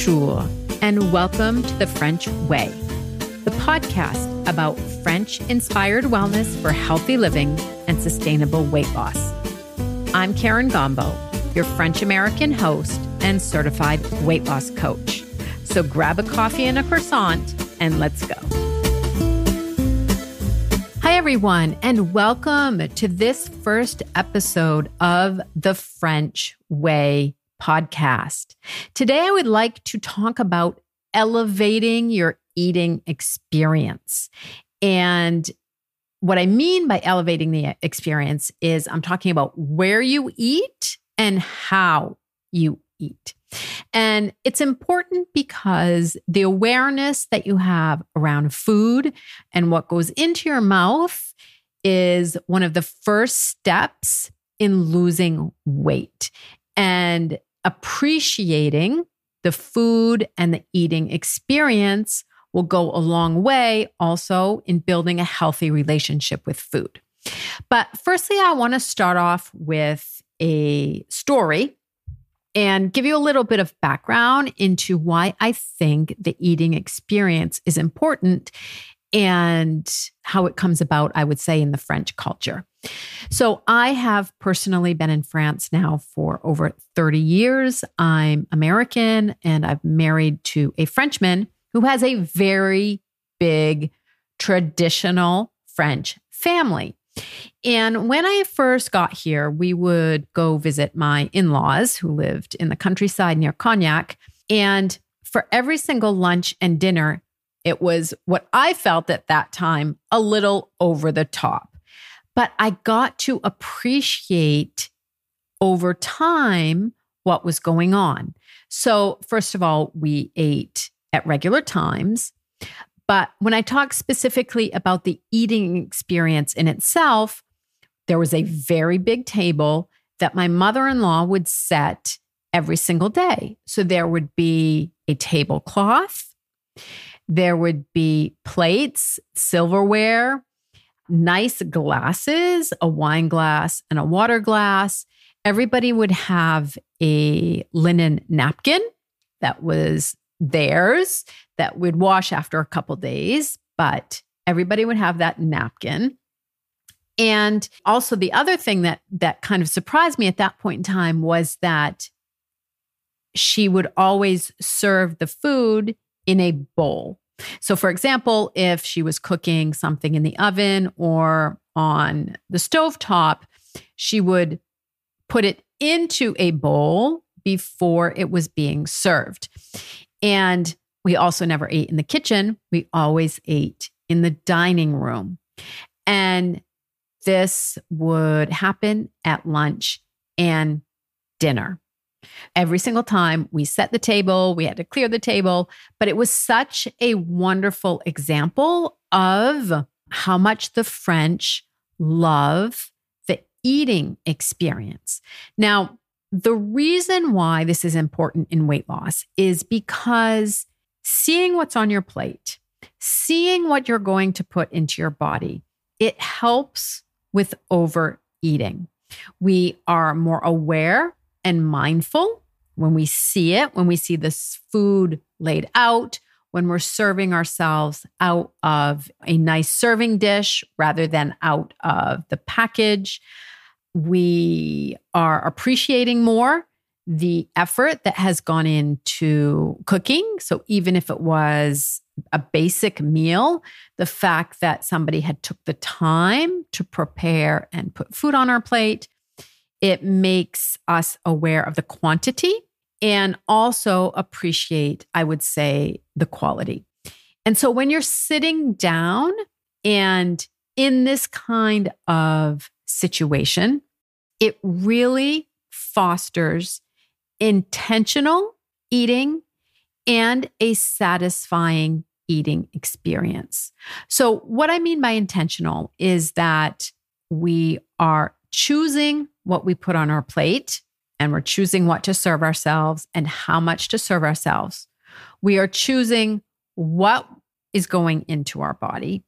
Bonjour, and welcome to The French Way, the podcast about French inspired wellness for healthy living and sustainable weight loss. I'm Karen Gombault, your French American host and certified weight loss coach. So grab a coffee and a croissant and let's go. Hi, everyone, and welcome to this first episode of The French Way podcast. Today, I would like to talk about elevating your eating experience. And what I mean by elevating the experience is I'm talking about where you eat and how you eat. And it's important because the awareness that you have around food and what goes into your mouth is one of the first steps in losing weight. And appreciating the food and the eating experience will go a long way also in building a healthy relationship with food. But firstly, I want to start off with a story and give you a little bit of background into why I think the eating experience is important and how it comes about, I would say, in the French culture. So, I have personally been in France now for over 30 years. I'm American and I'm married to a Frenchman who has a very big traditional French family. And when I first got here, we would go visit my in laws who lived in the countryside near Cognac. And for every single lunch and dinner, it was what I felt at that time a little over the top. But I got to appreciate over time what was going on. So, first of all, we ate at regular times. But when I talk specifically about the eating experience in itself, there was a very big table that my mother in law would set every single day. So there would be a tablecloth, there would be plates, silverware, nice glasses, a wine glass and a water glass. Everybody would have a linen napkin that was theirs that would wash after a couple days, but everybody would have that napkin. And also the other thing that that kind of surprised me at that point in time was that she would always serve the food in a bowl. So, for example, if she was cooking something in the oven or on the stove top, she would put it into a bowl before it was being served. And we also never ate in the kitchen. We always ate in the dining room. And this would happen at lunch and dinner. Every single time we set the table, we had to clear the table, but it was such a wonderful example of how much the French love the eating experience. Now, the reason why this is important in weight loss is because seeing what's on your plate, seeing what you're going to put into your body, it helps with overeating. We are more aware and mindful when we see it, when we see this food laid out, when we're serving ourselves out of a nice serving dish rather than out of the package. We are appreciating more the effort that has gone into cooking. So even if it was a basic meal, the fact that somebody had took the time to prepare and put food on our plate, it makes us aware of the quantity and also appreciate, I would say, the quality. And so when you're sitting down and in this kind of situation, it really fosters intentional eating and a satisfying eating experience. So, what I mean by intentional is that we are choosing what we put on our plate and we're choosing what to serve ourselves and how much to serve ourselves. We are choosing what is going into our body.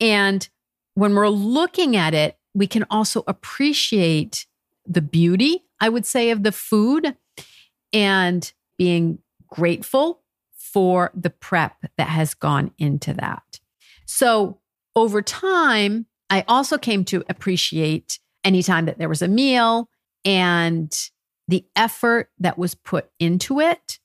And when we're looking at it, we can also appreciate the beauty, I would say, of the food and being grateful for the prep that has gone into that. So over time, I also came to appreciate anytime that there was a meal and the effort that was put into it.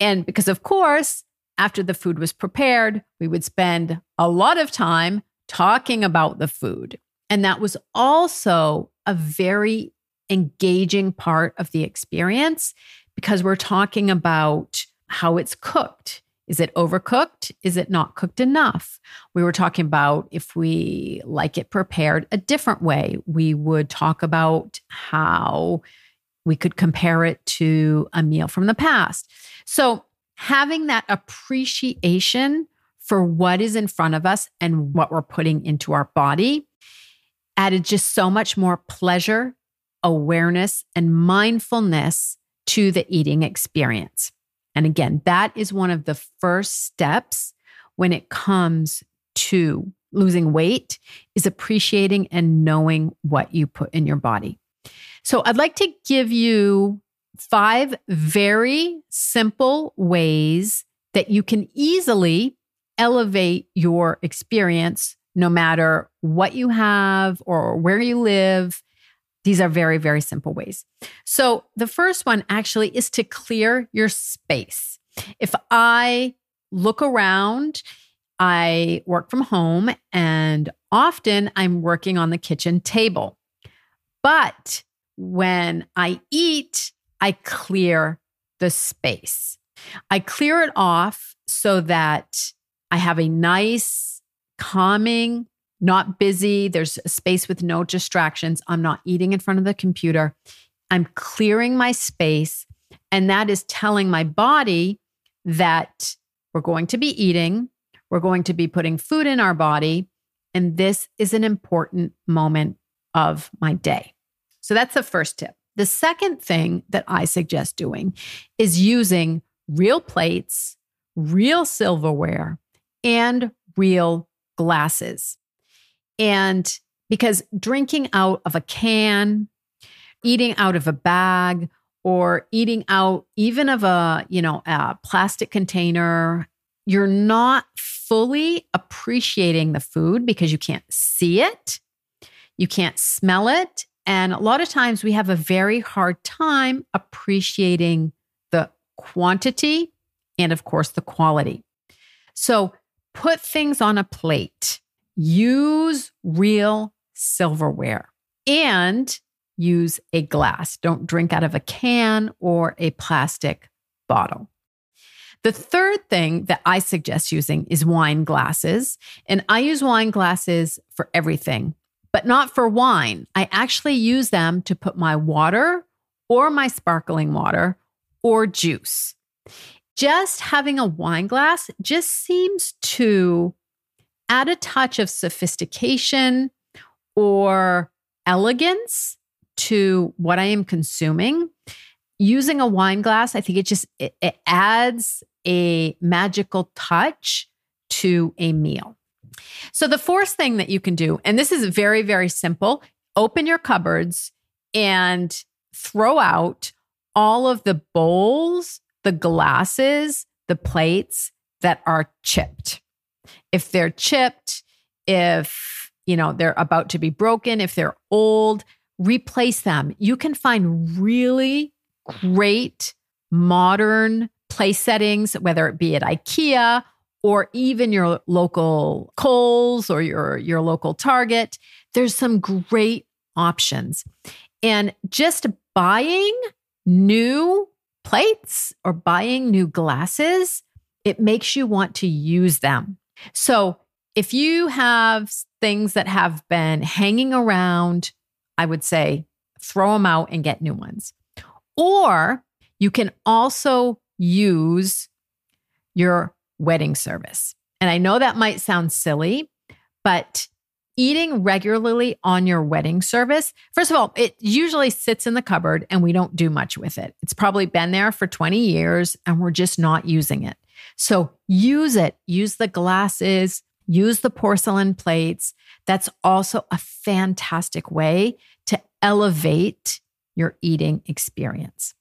And because, of course, after the food was prepared, we would spend a lot of time talking about the food. And that was also a very engaging part of the experience because we're talking about how it's cooked. Is it overcooked? Is it not cooked enough? We were talking about if we like it prepared a different way. We would talk about how we could compare it to a meal from the past. So, having that appreciation for what is in front of us and what we're putting into our body added just so much more pleasure, awareness, and mindfulness to the eating experience. And again, that is one of the first steps when it comes to losing weight is appreciating and knowing what you put in your body. So I'd like to give you five very simple ways that you can easily elevate your experience no matter what you have or where you live. These are very, very simple ways. So, the first one actually is to clear your space. If I look around, I work from home and often I'm working on the kitchen table. But when I eat, I clear the space. I clear it off so that I have a nice, calming, not busy. There's a space with no distractions. I'm not eating in front of the computer. I'm clearing my space. And that is telling my body that we're going to be eating, we're going to be putting food in our body. And this is an important moment of my day. So that's the first tip. The second thing that I suggest doing is using real plates, real silverware, and real glasses. And because drinking out of a can, eating out of a bag, or eating out even of a, you know, a plastic container, you're not fully appreciating the food because you can't see it, you can't smell it, and a lot of times we have a very hard time appreciating the quantity and, of course, the quality. So put things on a plate, use real silverware, and use a glass. Don't drink out of a can or a plastic bottle. The third thing that I suggest using is wine glasses. And I use wine glasses for everything, but not for wine. I actually use them to put my water or my sparkling water or juice just having a wine glass just seems to add a touch of sophistication or elegance to what I am consuming. Using a wine glass, I think it just it, it adds a magical touch to a meal. So the fourth thing that you can do, and this is very, very simple, open your cupboards and throw out all of the bowls the glasses, the plates that are chipped. If they're chipped, if you know they're about to be broken, if they're old, replace them. You can find really great modern place settings, whether it be at IKEA or even your local Kohl's or your, your local Target. There's some great options. And just buying new plates or buying new glasses, it makes you want to use them. So if you have things that have been hanging around, I would say throw them out and get new ones. Or you can also use your wedding service. And I know that might sound silly, but eating regularly on your wedding service, first of all, it usually sits in the cupboard and we don't do much with it. It's probably been there for 20 years and we're just not using it. So use it, use the glasses, use the porcelain plates. That's also a fantastic way to elevate your eating experience.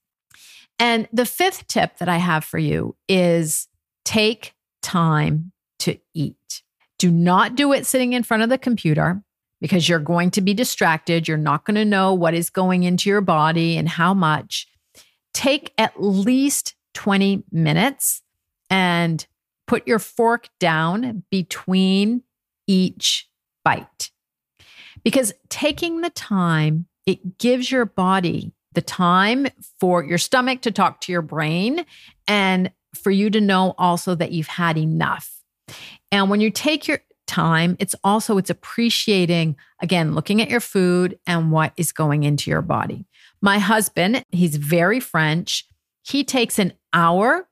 And the fifth tip that I have for you is take time to eat. Do not do it sitting in front of the computer because you're going to be distracted. You're not going to know what is going into your body and how much. Take at least 20 minutes and put your fork down between each bite. Because taking the time, it gives your body the time for your stomach to talk to your brain and for you to know also that you've had enough. And when you take your time, it's also it's appreciating again looking at your food and what is going into your body. My husband, he's very French. He takes an hour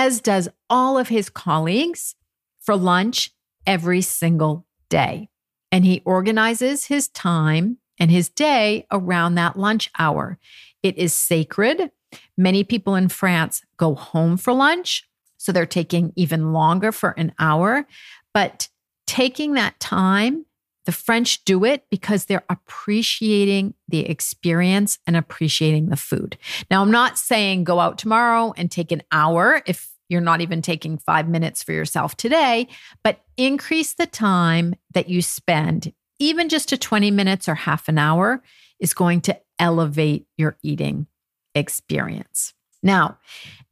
as does all of his colleagues for lunch every single day. And he organizes his time and his day around that lunch hour. It is sacred. Many people in France go home for lunch, so they're taking even longer for an hour. But taking that time, the French do it because they're appreciating the experience and appreciating the food. Now, I'm not saying go out tomorrow and take an hour if you're not even taking five minutes for yourself today, but increase the time that you spend, even just to 20 minutes or half an hour, is going to elevate your eating experience. Now,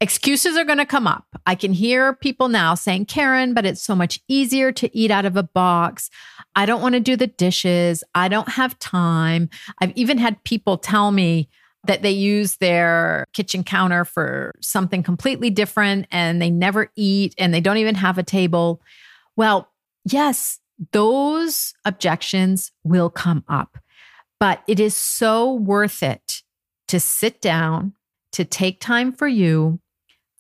excuses are going to come up. I can hear people now saying, Karen, but it's so much easier to eat out of a box. I don't want to do the dishes. I don't have time. I've even had people tell me that they use their kitchen counter for something completely different and they never eat and they don't even have a table. Well, yes, those objections will come up, but it is so worth it to sit down to take time for you,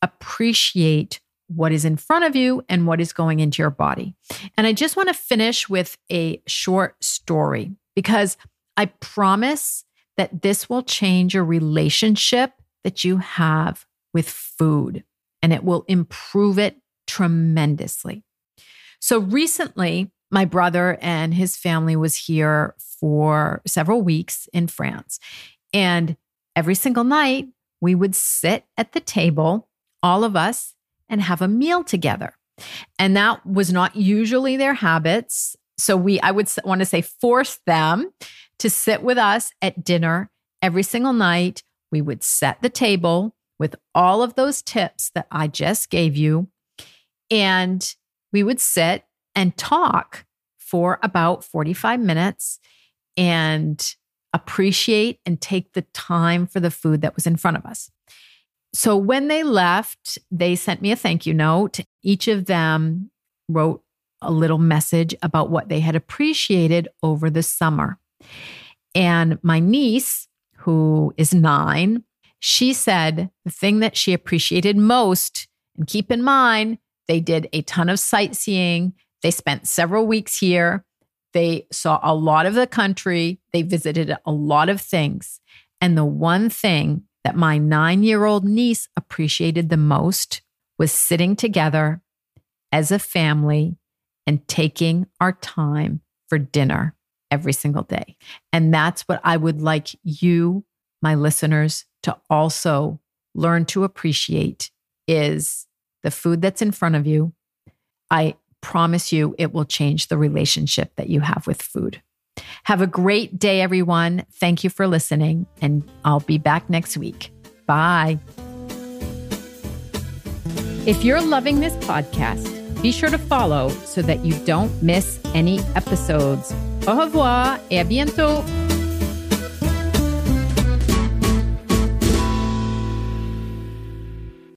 appreciate what is in front of you and what is going into your body. And I just want to finish with a short story because I promise that this will change your relationship that you have with food and it will improve it tremendously. So recently, my brother and his family was here for several weeks in France. And every single night, we would sit at the table, all of us, and have a meal together. And that was not usually their habits. So we, I would want to say, force them to sit with us at dinner every single night. We would set the table with all of those tips that I just gave you. And we would sit and talk for about 45 minutes and appreciate and take the time for the food that was in front of us. So when they left, they sent me a thank you note. Each of them wrote a little message about what they had appreciated over the summer. And my niece, who is nine, she said the thing that she appreciated most, and keep in mind, they did a ton of sightseeing. They spent several weeks here. They saw a lot of the country, they visited a lot of things. And the one thing that my nine year old niece appreciated the most was sitting together as a family and taking our time for dinner every single day. And that's what I would like you, my listeners, to also learn to appreciate is the food that's in front of you. I promise you it will change the relationship that you have with food. Have a great day, everyone. Thank you for listening, and I'll be back next week. Bye. If you're loving this podcast, be sure to follow so that you don't miss any episodes. Au revoir et à bientôt.